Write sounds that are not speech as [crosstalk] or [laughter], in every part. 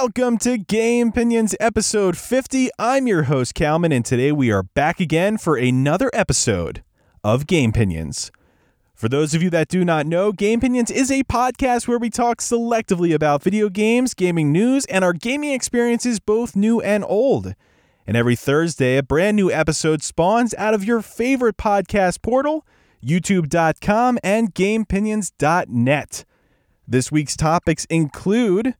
Welcome to Game Opinions episode 50. I'm your host, Calman, and today we are back again for another episode of Game Opinions. For those of you that do not know, Game Opinions is a podcast where we talk selectively about video games, gaming news, and our gaming experiences, both new and old. And every Thursday, a brand new episode spawns out of your favorite podcast portal, youtube.com and gamepinions.net. This week's topics include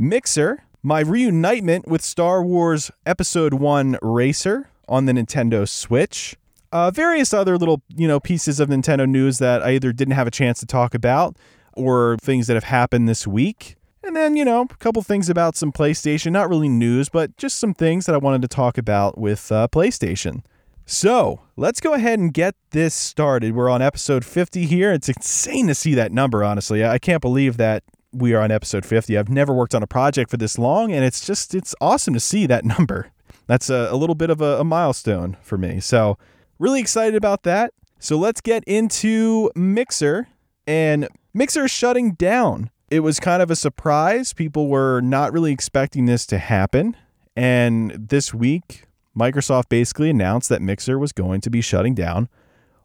Mixer, my reunitement with Star Wars Episode 1 Racer on the Nintendo Switch, uh, various other little, you know, pieces of Nintendo news that I either didn't have a chance to talk about or things that have happened this week. And then, you know, a couple things about some PlayStation, not really news, but just some things that I wanted to talk about with uh, PlayStation. So let's go ahead and get this started. We're on episode 50 here. It's insane to see that number, honestly. I can't believe that we are on episode 50. I've never worked on a project for this long, and it's just, it's awesome to see that [laughs] number. That's a, a little bit of a, a milestone for me. So, really excited about that. So, let's get into Mixer. And Mixer is shutting down. It was kind of a surprise. People were not really expecting this to happen. And this week, Microsoft basically announced that Mixer was going to be shutting down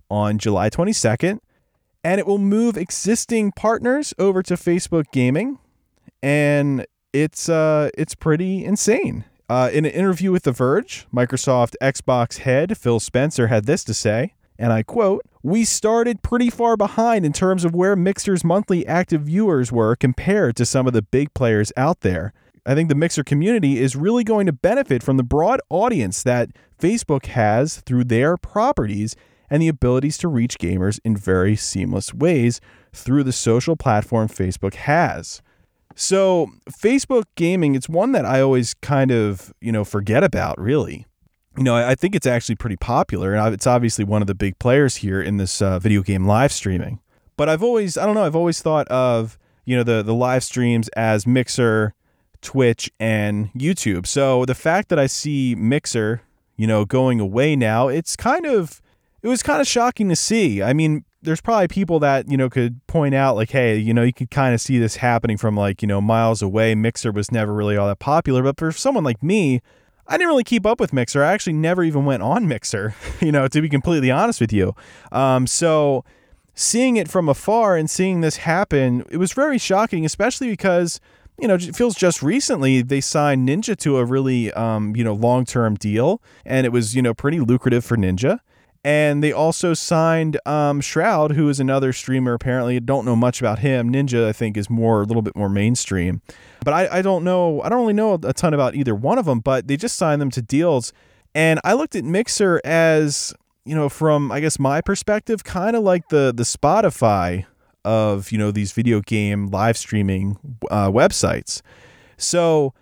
on July 22nd and it will move existing partners over to Facebook Gaming, and it's uh it's pretty insane. Uh, in an interview with The Verge, Microsoft Xbox head Phil Spencer had this to say, and I quote, We started pretty far behind in terms of where Mixer's monthly active viewers were compared to some of the big players out there. I think the Mixer community is really going to benefit from the broad audience that Facebook has through their properties and the abilities to reach gamers in very seamless ways through the social platform Facebook has. So, Facebook gaming, it's one that I always kind of, you know, forget about, really. You know, I think it's actually pretty popular, and it's obviously one of the big players here in this uh, video game live streaming. But I've always, I don't know, I've always thought of, you know, the, the live streams as Mixer, Twitch, and YouTube. So the fact that I see Mixer, you know, going away now, it's kind of, it was kind of shocking to see. I mean, there's probably people that, you know, could point out, like, hey, you know, you could kind of see this happening from like, you know, miles away. Mixer was never really all that popular. But for someone like me, I didn't really keep up with Mixer. I actually never even went on Mixer, [laughs] you know, to be completely honest with you. Um, so seeing it from afar and seeing this happen, it was very shocking, especially because you know, it feels just recently they signed Ninja to a really, um, you know, long term deal, and it was, you know, pretty lucrative for Ninja. And they also signed um, Shroud, who is another streamer. Apparently, don't know much about him. Ninja, I think, is more a little bit more mainstream. But I, I don't know. I don't really know a ton about either one of them. But they just signed them to deals. And I looked at Mixer as, you know, from I guess my perspective, kind of like the the Spotify of you know these video game live streaming uh, websites. So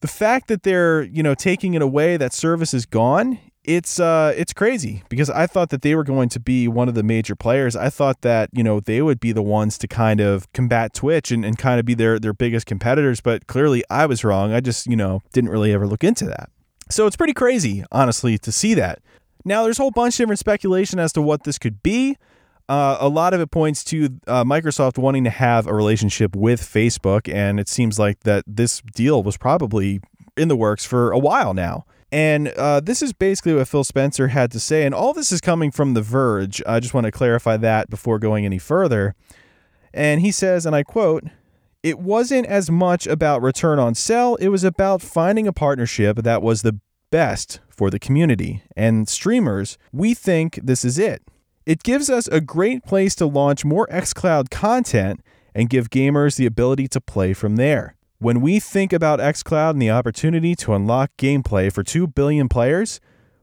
the fact that they're you know taking it away, that service is gone it's uh it's crazy because I thought that they were going to be one of the major players. I thought that, you know, they would be the ones to kind of combat Twitch and, and kind of be their their biggest competitors, but clearly I was wrong. I just, you know, didn't really ever look into that. So it's pretty crazy, honestly, to see that. Now there's a whole bunch of different speculation as to what this could be. Uh, a lot of it points to uh, Microsoft wanting to have a relationship with Facebook, and it seems like that this deal was probably in the works for a while now. And uh, this is basically what Phil Spencer had to say. And all this is coming from The Verge. I just want to clarify that before going any further. And he says, and I quote, it wasn't as much about return on sell, it was about finding a partnership that was the best for the community. And streamers, we think this is it. It gives us a great place to launch more xCloud content and give gamers the ability to play from there. When we think about xCloud and the opportunity to unlock gameplay for 2 billion players,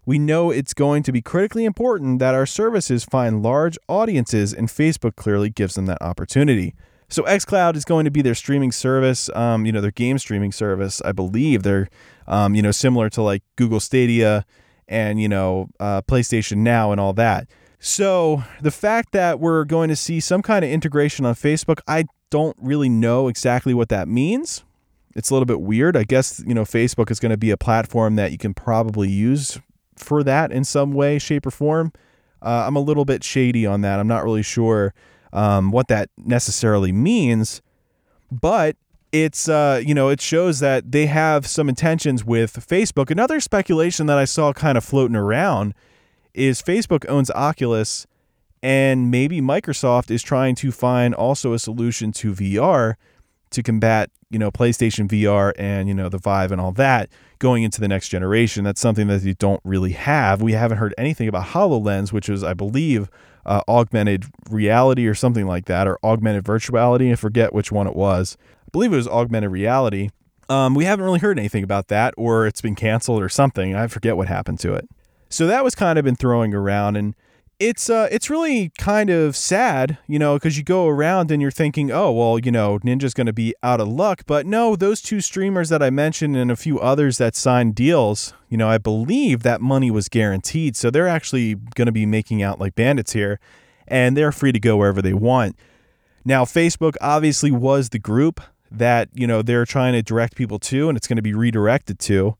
we know it's going to be critically important that our services find large audiences, and Facebook clearly gives them that opportunity. So xCloud is going to be their streaming service, um, you know, their game streaming service. I believe they're, um, you know, similar to like Google Stadia and you know uh, PlayStation Now and all that. So the fact that we're going to see some kind of integration on Facebook, I don't really know exactly what that means. It's a little bit weird. I guess, you know, Facebook is going to be a platform that you can probably use for that in some way, shape, or form. Uh, I'm a little bit shady on that. I'm not really sure um, what that necessarily means, but it's uh, you know it shows that they have some intentions with Facebook. Another speculation that I saw kind of floating around is Facebook owns Oculus, and maybe Microsoft is trying to find also a solution to VR to combat you know PlayStation VR and you know the Vive and all that going into the next generation. That's something that you don't really have. We haven't heard anything about HoloLens, which is I believe uh, augmented reality or something like that, or augmented virtuality. I forget which one it was I believe it was augmented reality. Um, we haven't really heard anything about that, or it's been canceled or something. I forget what happened to it. So that was kind of been throwing around, and it's uh, it's really kind of sad, you know, because you go around and you're thinking, oh, well, you know, Ninja's going to be out of luck. But no, those two streamers that I mentioned and a few others that signed deals, you know, I believe that money was guaranteed. So they're actually going to be making out like bandits here, and they're free to go wherever they want. Now, Facebook obviously was the group that, you know, they're trying to direct people to and it's going to be redirected to.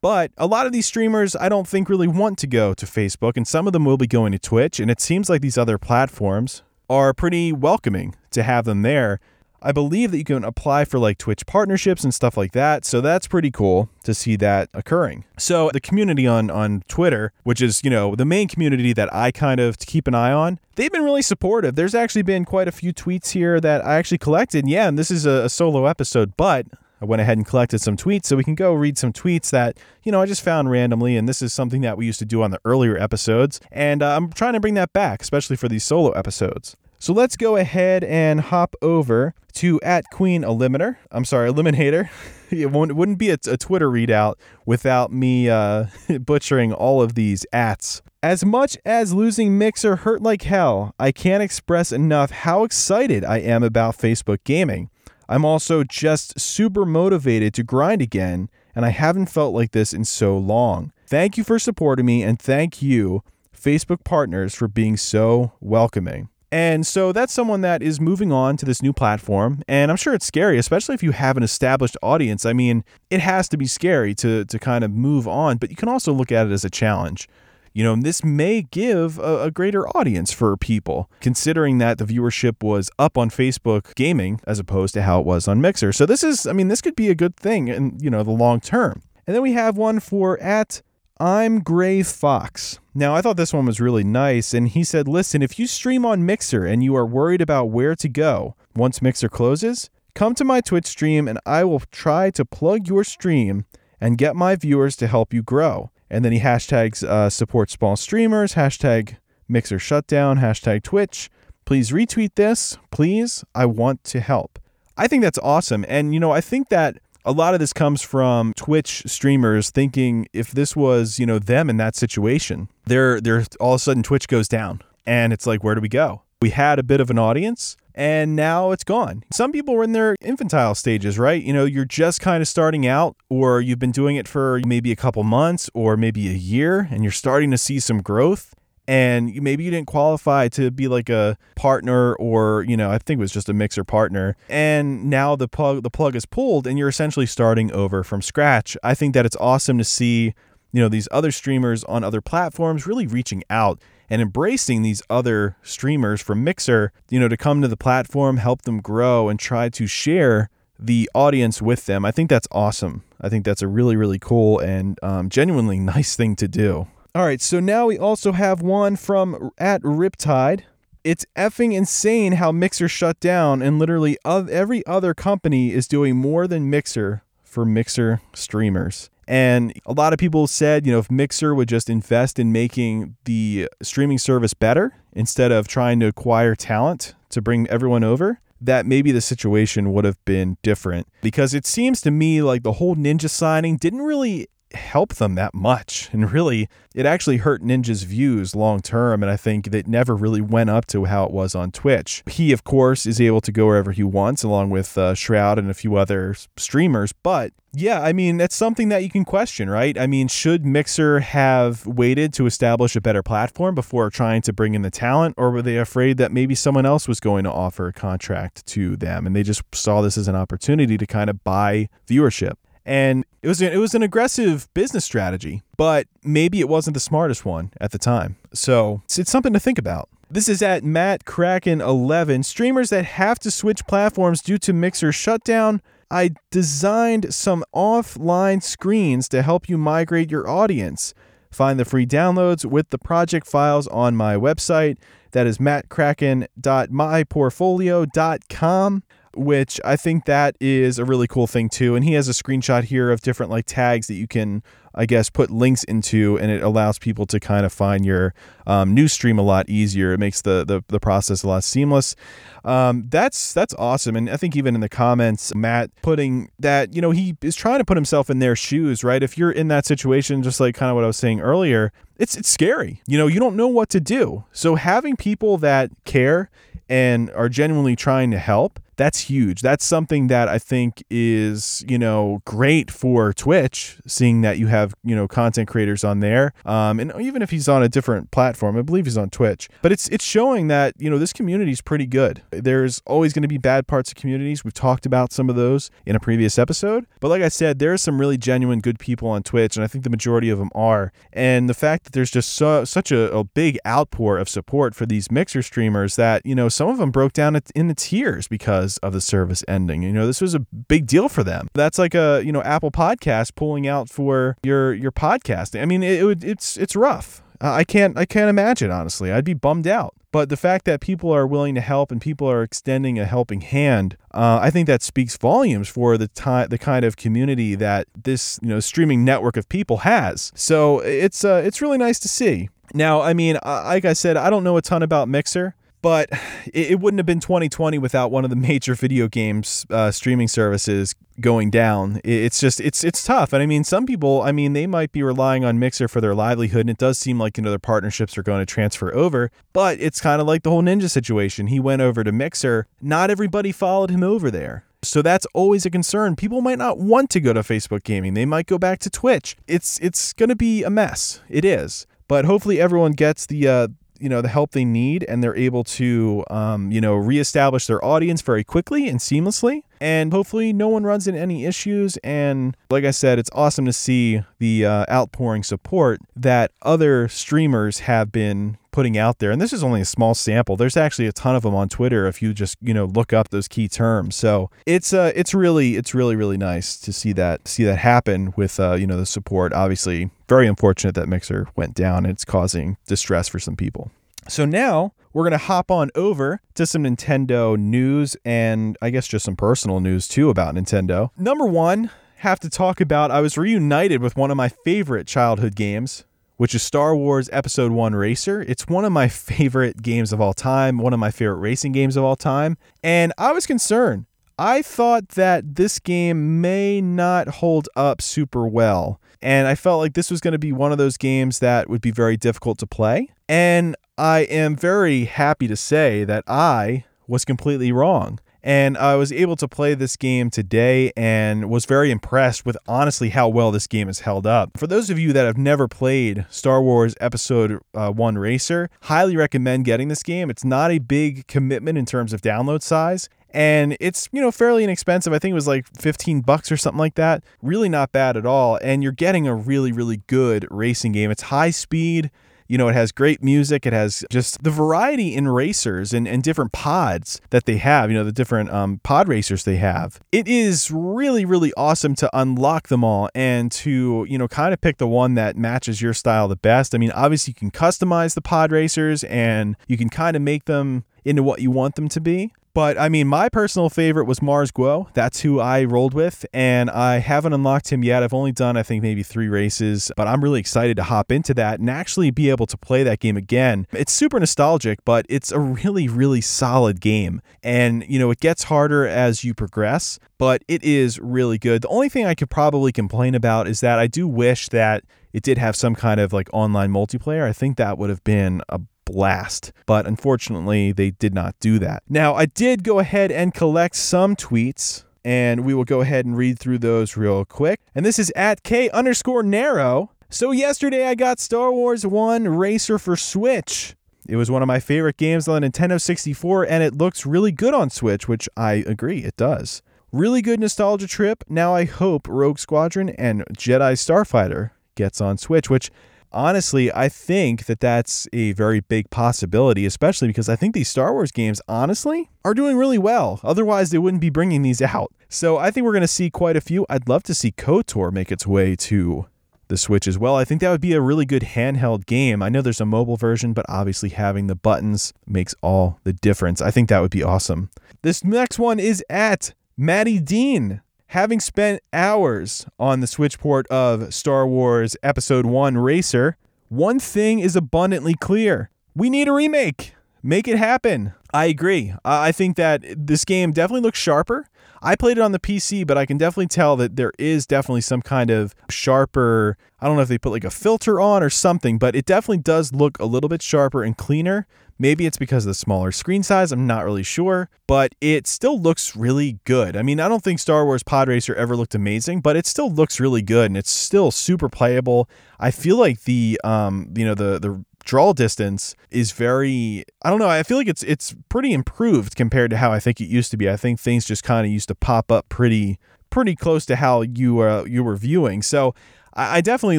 But a lot of these streamers, I don't think really want to go to Facebook, and some of them will be going to Twitch. And it seems like these other platforms are pretty welcoming to have them there. I believe that you can apply for like Twitch partnerships and stuff like that. So that's pretty cool to see that occurring. So the community on on Twitter, which is, you know, the main community that I kind of keep an eye on, they've been really supportive. There's actually been quite a few tweets here that I actually collected. Yeah, and this is a, a solo episode, but I went ahead and collected some tweets so we can go read some tweets that, you know, I just found randomly. And this is something that we used to do on the earlier episodes. And uh, I'm trying to bring that back, especially for these solo episodes. So let's go ahead and hop over to at Queen Eliminator. I'm sorry, Eliminator. [laughs] it, wouldn't be a, a, Twitter readout without me uh, [laughs] butchering all of these ats. As much as losing Mixer hurt like hell, I can't express enough how excited I am about Facebook gaming. I'm also just super motivated to grind again, and I haven't felt like this in so long. Thank you for supporting me, and thank you, Facebook partners, for being so welcoming. And so that's someone that is moving on to this new platform. And I'm sure it's scary, especially if you have an established audience. I mean, it has to be scary to, to kind of move on, but you can also look at it as a challenge. You know, this may give a, a, greater audience for people, considering that the viewership was up on Facebook gaming as opposed to how it was on Mixer. So this is, I mean, this could be a good thing in, you know, the long term. And then we have one for at I'm Gray Fox. Now, I thought this one was really nice, and he said, Listen, if you stream on Mixer and you are worried about where to go once Mixer closes, come to my Twitch stream and I will try to plug your stream and get my viewers to help you grow. And then he hashtags uh, support small streamers, hashtag Mixer shutdown, hashtag Twitch. Please retweet this. Please, I want to help. I think that's awesome. And, you know, I think that a lot of this comes from Twitch streamers thinking if this was, you know, them in that situation, they're they're all of a sudden Twitch goes down and it's like where do we go? We had a bit of an audience and now it's gone. Some people were in their infantile stages, right? You know, you're just kind of starting out or you've been doing it for maybe a couple months or maybe a year and you're starting to see some growth and maybe you didn't qualify to be like a partner or you know i think it was just a mixer partner and now the plug the plug is pulled and you're essentially starting over from scratch i think that it's awesome to see you know these other streamers on other platforms really reaching out and embracing these other streamers from mixer you know to come to the platform help them grow and try to share the audience with them i think that's awesome i think that's a really really cool and um, genuinely [laughs] nice thing to do all right, so now we also have one from at Riptide. It's effing insane how Mixer shut down, and literally every other company is doing more than Mixer for Mixer streamers. And a lot of people said, you know, if Mixer would just invest in making the streaming service better instead of trying to acquire talent to bring everyone over, that maybe the situation would have been different. Because it seems to me like the whole Ninja signing didn't really help them that much. [laughs] And really, it actually hurt Ninja's views long term. And I think that never really went up to how it was on Twitch. He, of course, is able to go wherever he wants, along with uh, Shroud and a few other streamers. But yeah, I mean, that's something that you can question, right? I mean, should Mixer have waited to establish a better platform before trying to bring in the talent, or were they afraid that maybe someone else was going to offer a contract to them and they just saw this as an opportunity to kind of buy viewership? And it was it was an aggressive business strategy, but maybe it wasn't the smartest one at the time. So it's, it's something to think about. This is at Matt Kraken 11. Streamers that have to switch platforms due to Mixer shutdown. I designed some offline screens to help you migrate your audience. Find the free downloads with the project files on my website. That is mattkraken.myportfolio.com which I think that is a really cool thing too. And he has a screenshot here of different like tags that you can, I guess, put links into, and it allows people to kind of find your um, news stream a lot easier. It makes the the, the process a lot seamless. Um, that's that's awesome. And I think even in the comments, Matt putting that you know he is trying to put himself in their shoes, right? If you're in that situation, just like kind of what I was saying earlier, it's it's scary. You know, you don't know what to do. So having people that care and are genuinely trying to help that's huge. That's something that I think is, you know, great for Twitch, seeing that you have, you know, content creators on there. Um, and even if he's on a different platform, I believe he's on Twitch. But it's it's showing that, you know, this community is pretty good. There's always going to be bad parts of communities. We've talked about some of those in a previous episode. But like I said, there are some really genuine good people on Twitch, and I think the majority of them are. And the fact that there's just so, such a, a big outpour of support for these mixer streamers that, you know, some of them broke down in the tears because because of the service ending. You know, this was a big deal for them. That's like a you know Apple Podcast pulling out for your your podcast. I mean, it, it it's it's rough. I can't I can't imagine honestly. I'd be bummed out. But the fact that people are willing to help and people are extending a helping hand, uh, I think that speaks volumes for the time, the kind of community that this you know streaming network of people has. So it's uh, it's really nice to see. Now, I mean, like I said, I don't know a ton about Mixer but it, wouldn't have been 2020 without one of the major video games uh, streaming services going down. It's just it's it's tough, and I mean, some people, I mean, they might be relying on Mixer for their livelihood, and it does seem like you know their partnerships are going to transfer over. But it's kind of like the whole Ninja situation. He went over to Mixer. Not everybody followed him over there. So that's always a concern. People might not want to go to Facebook gaming. They might go back to Twitch. It's it's going to be a mess. It is. But hopefully everyone gets the uh, you know the help they need and they're able to um, you know reestablish their audience very quickly and seamlessly and hopefully no one runs into any issues. And like i said it's awesome to see the uh, outpouring support that other streamers have been putting out there. And this is only a small sample. There's actually a ton of them on twitter if you just you know look up those key terms. So it's uh it's really it's really really nice to see that see that happen with uh you know the support. Obviously very unfortunate that mixer went down it's causing distress for some people. So now we're going to hop on over to some Nintendo news and I guess just some personal news too about Nintendo. Number one, have to talk about I was reunited with one of my favorite childhood games, which is Star Wars Episode 1 Racer. It's one of my favorite games of all time, one of my favorite racing games of all time. And I was concerned. I thought that this game may not hold up super well. And I felt like this was going to be one of those games that would be very difficult to play. And I am very happy to say that I was completely wrong. And I was able to play this game today and was very impressed with honestly how well this game has held up. For those of you that have never played Star Wars Episode uh, 1 Racer, highly recommend getting this game. It's not a big commitment in terms of download size. And it's, you know, fairly inexpensive. I think it was like 15 bucks or something like that. Really not bad at all. And you're getting a really, really good racing game. It's high speed. You know, it has great music. It has just the variety in racers and, and different pods that they have, you know, the different um, pod racers they have. It is really, really awesome to unlock them all and to, you know, kind of pick the one that matches your style the best. I mean, obviously, you can customize the pod racers and you can kind of make them into what you want them to be. But I mean, my personal favorite was Mars Guo. That's who I rolled with, and I haven't unlocked him yet. I've only done, I think, maybe three races, but I'm really excited to hop into that and actually be able to play that game again. It's super nostalgic, but it's a really, really solid game. And, you know, it gets harder as you progress, but it is really good. The only thing I could probably complain about is that I do wish that it did have some kind of like online multiplayer. I think that would have been a blast. But unfortunately, they did not do that. Now, I did go ahead and collect some tweets and we will go ahead and read through those real quick. And this is at K underscore narrow. So yesterday I got Star Wars 1 Racer for Switch. It was one of my favorite games on the Nintendo 64 and it looks really good on Switch, which I agree it does. Really good nostalgia trip. Now I hope Rogue Squadron and Jedi Starfighter gets on Switch, which honestly, I think that that's a very big possibility, especially because I think these Star Wars games, honestly, are doing really well. Otherwise, they wouldn't be bringing these out. So I think we're going to see quite a few. I'd love to see KOTOR make its way to the Switch as well. I think that would be a really good handheld game. I know there's a mobile version, but obviously having the buttons makes all the difference. I think that would be awesome. This next one is at Maddie Dean. Having spent hours on the Switch port of Star Wars Episode 1 Racer, one thing is abundantly clear. We need a remake. Make it happen. I agree. I think that this game definitely looks sharper. I played it on the PC, but I can definitely tell that there is definitely some kind of sharper. I don't know if they put like a filter on or something, but it definitely does look a little bit sharper and cleaner. Maybe it's because of the smaller screen size. I'm not really sure, but it still looks really good. I mean, I don't think Star Wars Pod Racer ever looked amazing, but it still looks really good and it's still super playable. I feel like the um, you know, the the draw distance is very I don't know, I feel like it's it's pretty improved compared to how I think it used to be. I think things just kind of used to pop up pretty pretty close to how you uh, you were viewing. So I, I definitely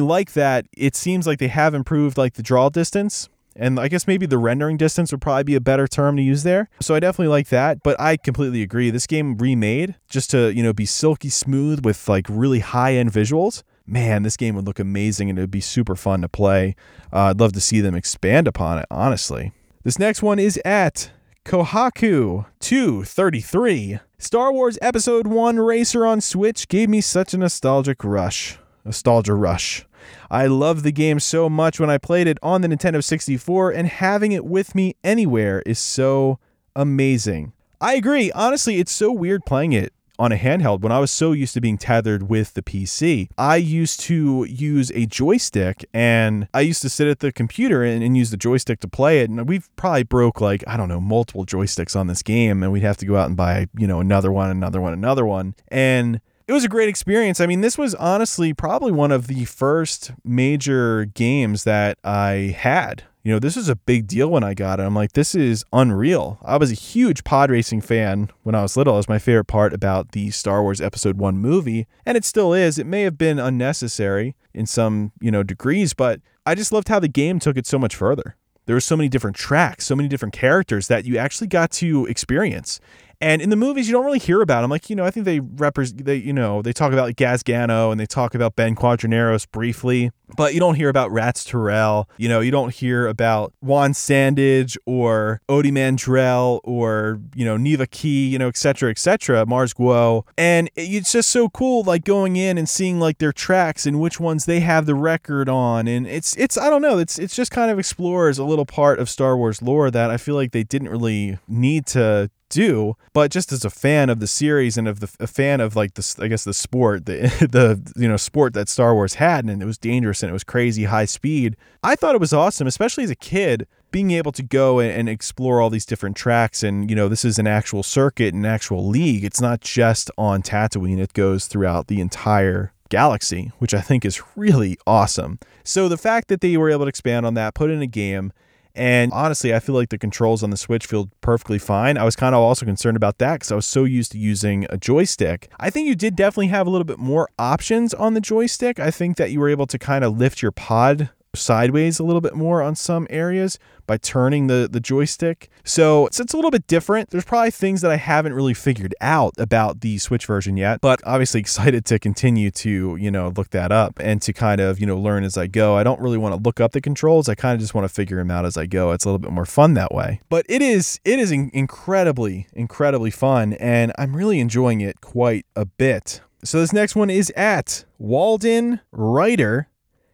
like that. It seems like they have improved like the draw distance. And I guess maybe the rendering distance would probably be a better term to use there. So I definitely like that. But I completely agree. This game remade just to, you know, be silky smooth with like really high end visuals man, this game would look amazing and it would be super fun to play. Uh, I'd love to see them expand upon it, honestly. This next one is at Kohaku 233. Star Wars Episode 1 Racer on Switch gave me such a nostalgic rush. Nostalgia rush. I loved the game so much when I played it on the Nintendo 64, and having it with me anywhere is so amazing. I agree. Honestly, it's so weird playing it on a handheld when I was so used to being tethered with the PC. I used to use a joystick and I used to sit at the computer and, and, use the joystick to play it. And we've probably broke like, I don't know, multiple joysticks on this game. And we'd have to go out and buy, you know, another one, another one, another one. And it was a great experience. I mean, this was honestly probably one of the first major games that I had you know, this is a big deal when I got it. I'm like, this is unreal. I was a huge pod racing fan when I was little. It was my favorite part about the Star Wars Episode 1 movie, and it still is. It may have been unnecessary in some, you know, degrees, but I just loved how the game took it so much further. There were so many different tracks, so many different characters that you actually got to experience. And in the movies, you don't really hear about them. Like, you know, I think they represent, they, you know, they talk about like Gasgano and they talk about Ben Quadinaros briefly, but you don't hear about Ratts Tyerell. You know, you don't hear about Wan Sandage or Ody Mandrell or, you know, Neva Kee, you know, et cetera, et cetera, Mars Guo. And it's just so cool, like going in and seeing like their tracks and which ones they have the record on. And it's, it's, I don't know, it's, it's just kind of explores a little part of Star Wars lore that I feel like they didn't really need to do but just as a fan of the series and of the a fan of like the i guess the sport the [laughs] the you know sport that star wars had and it was dangerous and it was crazy high speed i thought it was awesome especially as a kid being able to go and explore all these different tracks and you know this is an actual circuit an actual league. It's not just on tatooine. It goes throughout the entire galaxy which i think is really awesome. So the fact that they were able to expand on that put in a game and honestly, I feel like the controls on the Switch feel perfectly fine. I was kind of also concerned about that because I was so used to using a joystick. I think you did definitely have a little bit more options on the joystick. I think that you were able to kind of lift your pod sideways a little bit more on some areas by turning the, the joystick. So it's, it's a little bit different. There's probably things that I haven't really figured out about the Switch version yet, but obviously [laughs] excited to continue to, you know, look that up and to kind of, you know, learn as I go. I don't really want to look up the controls. I kind of just want to figure them out as I go. It's a little bit more fun that way. But it is it is incredibly incredibly fun and I'm really enjoying it quite a bit. So this next one is at Walden Writer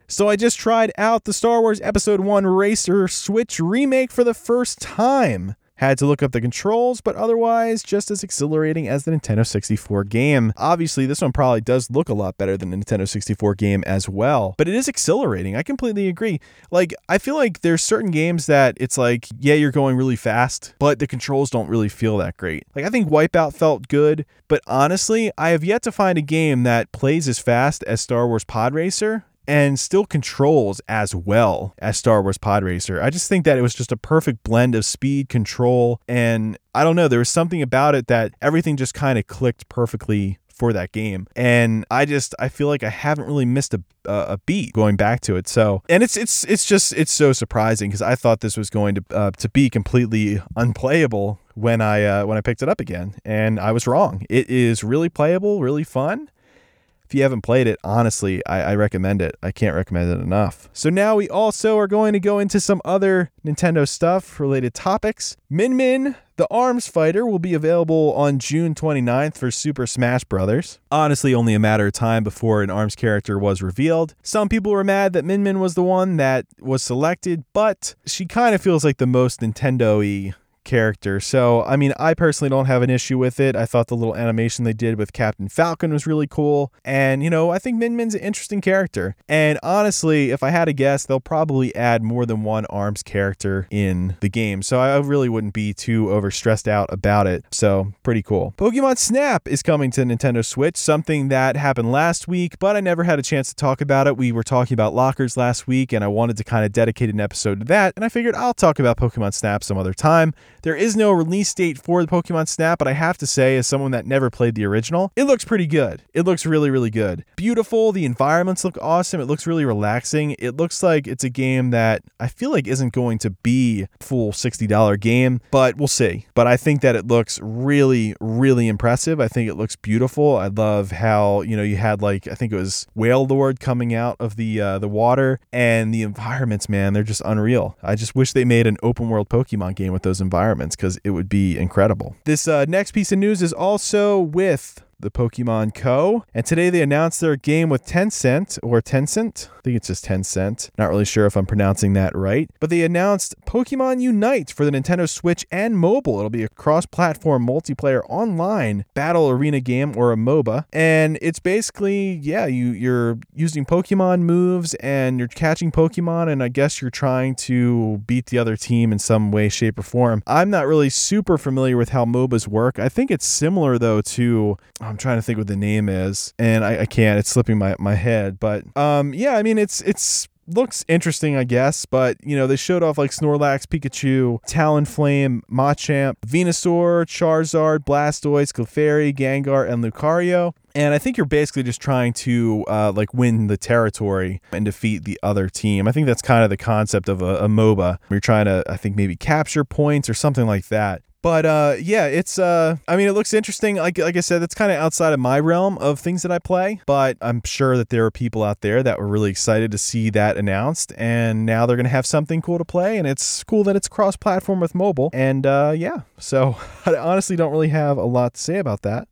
so I just tried out the Star Wars Episode 1 Racer Switch remake for the first time. Had to look up the controls, but otherwise just as exhilarating as the Nintendo 64 game. Obviously, this one probably does look a lot better than the Nintendo 64 game as well, but it is exhilarating. I completely agree. Like, I feel like there's certain games that it's like, yeah, you're going really fast, but the controls don't really feel that great. Like, I think Wipeout felt good, but honestly, I have yet to find a game that plays as fast as Star Wars Pod Racer and still controls as well as Star Wars Pod Racer. I just think that it was just a perfect blend of speed, control, and I don't know, there was something about it that everything just kind of clicked perfectly for that game. And I just I feel like I haven't really missed a a beat going back to it. So, and it's it's it's just it's so surprising because I thought this was going to uh, to be completely unplayable when I uh, when I picked it up again, and I was wrong. It is really playable, really fun. If you haven't played it, honestly, I, I, recommend it. I can't recommend it enough. So now we also are going to go into some other Nintendo stuff related topics. Min Min, the Arms Fighter, will be available on June 29th for Super Smash Bros. Honestly, only a matter of time before an Arms character was revealed. Some people were mad that Min Min was the one that was selected, but she kind of feels like the most Nintendo y character. So, I mean, I personally don't have an issue with it. I thought the little animation they did with Captain Falcon was really cool. And, you know, I think Min Min's an interesting character. And honestly, if I had to guess, they'll probably add more than one ARMS character in the game. So I really wouldn't be too overstressed out about it. So, pretty cool. Pokemon Snap is coming to Nintendo Switch, something that happened last week, but I never had a chance to talk about it. We were talking about lockers last week, and I wanted to kind of dedicate an episode to that. And I figured I'll talk about Pokemon Snap some other time. There is no release date for the Pokemon Snap, but I have to say, as someone that never played the original, it looks pretty good. It looks really, really good. Beautiful. The environments look awesome. It looks really relaxing. It looks like it's a game that I feel like isn't going to be full $60 game, but we'll see. But I think that it looks really, really impressive. I think it looks beautiful. I love how, you know, you had like, I think it was Wailord coming out of the uh, the water and the environments, man, they're just unreal. I just wish they made an open world Pokemon game with those environments environments because it would be incredible. This uh, next piece of news is also with the Pokemon Co. And today they announced their game with Tencent or Tencent. I think it's just Tencent. Not really sure if I'm pronouncing that right. But they announced Pokemon Unite for the Nintendo Switch and mobile. It'll be a cross platform multiplayer online battle arena game or a MOBA. And it's basically, yeah, you, you're using Pokemon moves and you're catching Pokemon, and I guess you're trying to beat the other team in some way, shape, or form. I'm not really super familiar with how MOBAs work. I think it's similar, though, to I'm trying to think what the name is, and I, I can't. It's slipping my, my head. But um, yeah, I mean, it's it's looks interesting, I guess. But you know, they showed off like Snorlax, Pikachu, Talonflame, Machamp, Venusaur, Charizard, Blastoise, Clefairy, Gengar, and Lucario. And I think you're basically just trying to uh, like win the territory and defeat the other team. I think that's kind of the concept of a, a MOBA. You're trying to, I think, maybe capture points or something like that. But uh, yeah, it's uh, I mean, it looks interesting. Like like I said, it's kind of outside of my realm of things that I play. But I'm sure that there are people out there that were really excited to see that announced, and now they're gonna have something cool to play. And it's cool that it's cross-platform with mobile. And uh, yeah, so [laughs] I honestly don't really have a lot to say about that.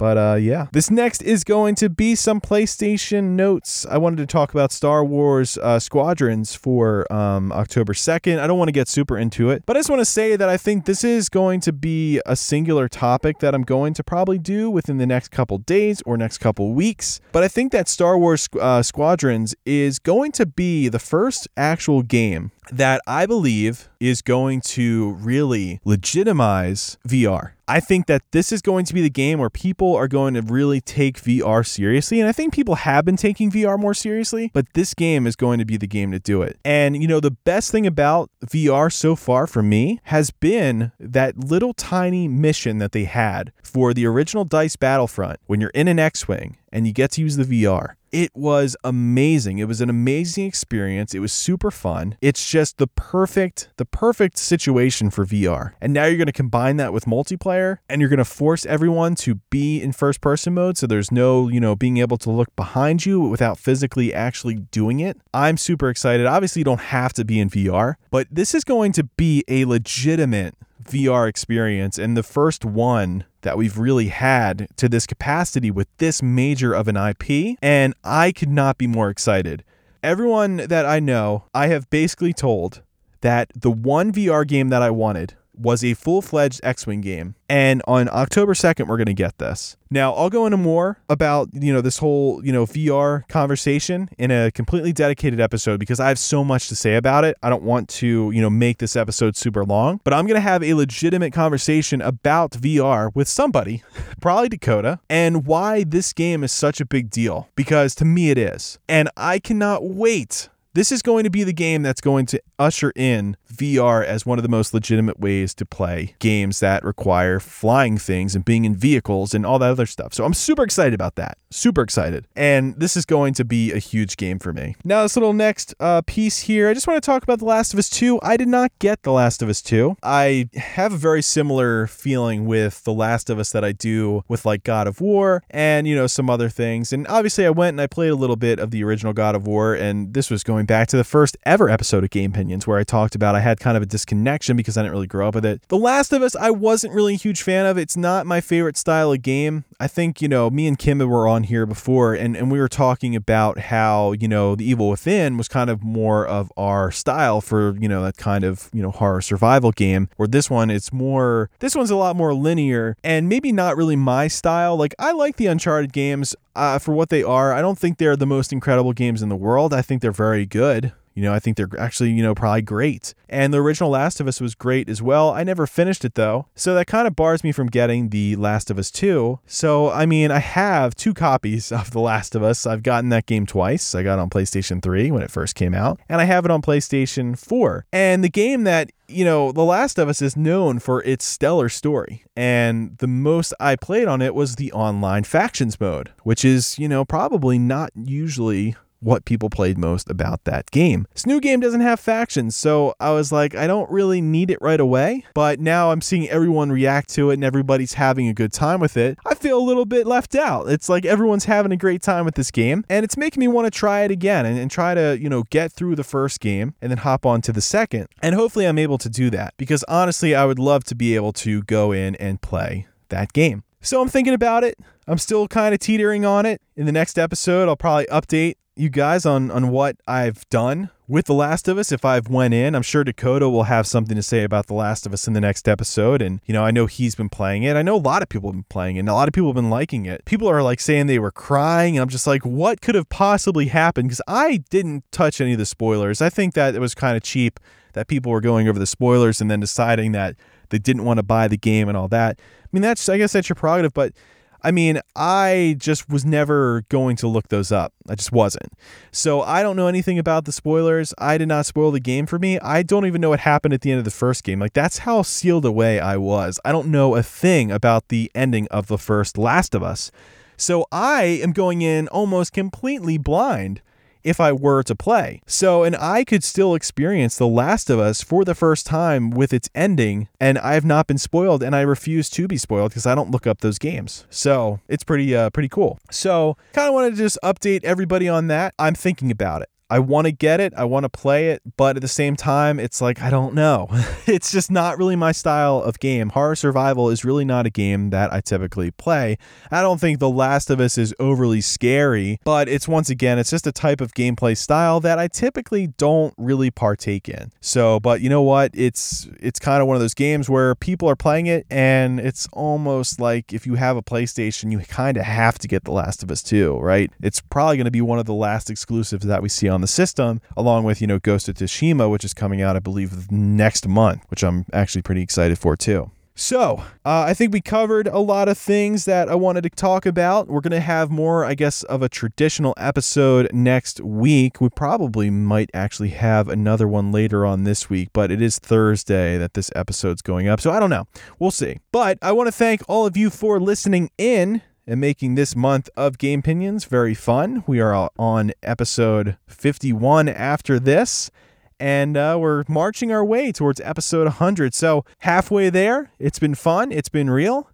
But uh, yeah, this next is going to be some PlayStation notes. I wanted to talk about Star Wars uh, Squadrons for um, October 2nd. I don't want to get super into it, but I just want to say that I think this is going to be a singular topic that I'm going to probably do within the next couple days or next couple weeks. But I think that Star Wars uh, Squadrons is going to be the first actual game that I believe is going to really legitimize VR. I think that this is going to be the game where people are going to really take VR seriously. And I think people have been taking VR more seriously, but this game is going to be the game to do it. And, you know, the best thing about VR so far for me has been that little tiny mission that they had for the original Dice Battlefront when you're in an X Wing and you get to use the VR. It was amazing. It was an amazing experience. It was super fun. It's just the perfect the perfect situation for VR. And now you're going to combine that with multiplayer and you're going to force everyone to be in first person mode so there's no, you know, being able to look behind you without physically actually doing it. I'm super excited. Obviously you don't have to be in VR, but this is going to be a legitimate VR experience and the first one that we've really had to this capacity with this major of an IP. And I could not be more excited. Everyone that I know, I have basically told that the one VR game that I wanted was a full fledged X Wing game. And on October 2nd, we're going to get this. Now, I'll go into more about, you know, this whole, you know, VR conversation in a completely dedicated episode because I have so much to say about it. I don't want to, you know, make this episode super long, but I'm going to have a legitimate conversation about VR with somebody, [laughs] probably Dakota, and why this game is such a big deal because to me it is. And I cannot wait this is going to be the game that's going to usher in VR as one of the most legitimate ways to play games that require flying things and being in vehicles and all that other stuff. So I'm super excited about that. Super excited. And this is going to be a huge game for me. Now, this little next uh, piece here, I just want to talk about The Last of Us 2. I did not get The Last of Us 2. I have a very similar feeling with The Last of Us that I do with like God of War and, you know, some other things. And obviously, I went and I played a little bit of the original God of War, and this was going back to the first ever episode of Game Opinions where I talked about I had kind of a disconnection because I didn't really grow up with it. The Last of Us, I wasn't really a huge fan of. It's not my favorite style of game. I think, you know, me and Kim were on here before and, and we were talking about how, you know, The Evil Within was kind of more of our style for, you know, that kind of, you know, horror survival game. Where this one, it's more, this one's a lot more linear and maybe not really my style. Like, I like the Uncharted games uh, for what they are. I don't think they're the most incredible games in the world. I think they're very good. You know, I think they're actually, you know, probably great. And the original Last of Us was great as well. I never finished it though. So that kind of bars me from getting the Last of Us 2. So, I mean, I have two copies [laughs] of The Last of Us. I've gotten that game twice. I got it on PlayStation 3 when it first came out, and I have it on PlayStation 4. And the game that you know, The Last of Us is known for its stellar story. And the most I played on it was the online factions mode, which is, you know, probably not usually what people played most about that game. This new game doesn't have factions, so I was like, I don't really need it right away. But now I'm seeing everyone react to it and everybody's having a good time with it. I feel a little bit left out. It's like everyone's having a great time with this game, and it's making me want to try it again and, and try to, you know, get through the first game and then hop on to the second. And hopefully I'm able to do that because honestly, I would love to be able to go in and play that game. So I'm thinking about it. I'm still kind of teetering on it. In the next episode, I'll probably update you guys on on what I've done with The Last of Us if I've went in. I'm sure Dakota will have something to say about The Last of Us in the next episode and you know, I know he's been playing it. I know a lot of people have been playing it and a lot of people have been liking it. People are like saying they were crying and I'm just like what could have possibly happened because I didn't touch any of the spoilers. I think that it was kind of cheap that people were going over the spoilers and then deciding that they didn't want to buy the game and all that. I mean, that's I guess that's your prerogative, but I mean, I just was never going to look those up. I just wasn't. So I don't know anything about the spoilers. I did not spoil the game for me. I don't even know what happened at the end of the first game. Like, that's how sealed away I was. I don't know a thing about the ending of the first Last of Us. So I am going in almost completely blind if I were to play. So, and I could still experience The Last of Us for the first time with its ending, and I have not been spoiled, and I refuse to be spoiled because I don't look up those games. So, it's pretty, uh, pretty cool. So, kind of wanted to just update everybody on that. I'm thinking about it. I want to get it, I want to play it, but at the same time, it's like, I don't know. [laughs] it's just not really my style of game. Horror survival is really not a game that I typically play. I don't think The Last of Us is overly scary, but it's once again, it's just a type of gameplay style that I typically don't really partake in. So, but you know what? It's it's kind of one of those games where people are playing it and it's almost like if you have a PlayStation, you kind of have to get The Last of Us 2, right? It's probably going to be one of the last exclusives that we see on on the system, along with, you know, Ghost of Tsushima, which is coming out, I believe, next month, which I'm actually pretty excited for too. So, uh, I think we covered a lot of things that I wanted to talk about. We're going to have more, I guess, of a traditional episode next week. We probably might actually have another one later on this week, but it is Thursday that this episode's going up. So, I don't know. We'll see. But I want to thank all of you for listening in and making this month of Game Pinions very fun. We are on episode 51 after this, and uh, we're marching our way towards episode 100. So, halfway there. It's been fun, it's been real.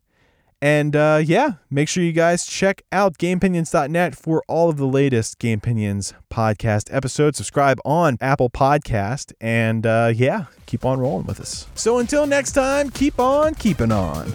And uh, yeah, make sure you guys check out GamePinions.net for all of the latest Game Pinions podcast episodes. Subscribe on Apple Podcast, and uh, yeah, keep on rolling with us. So until next time, keep on keeping on.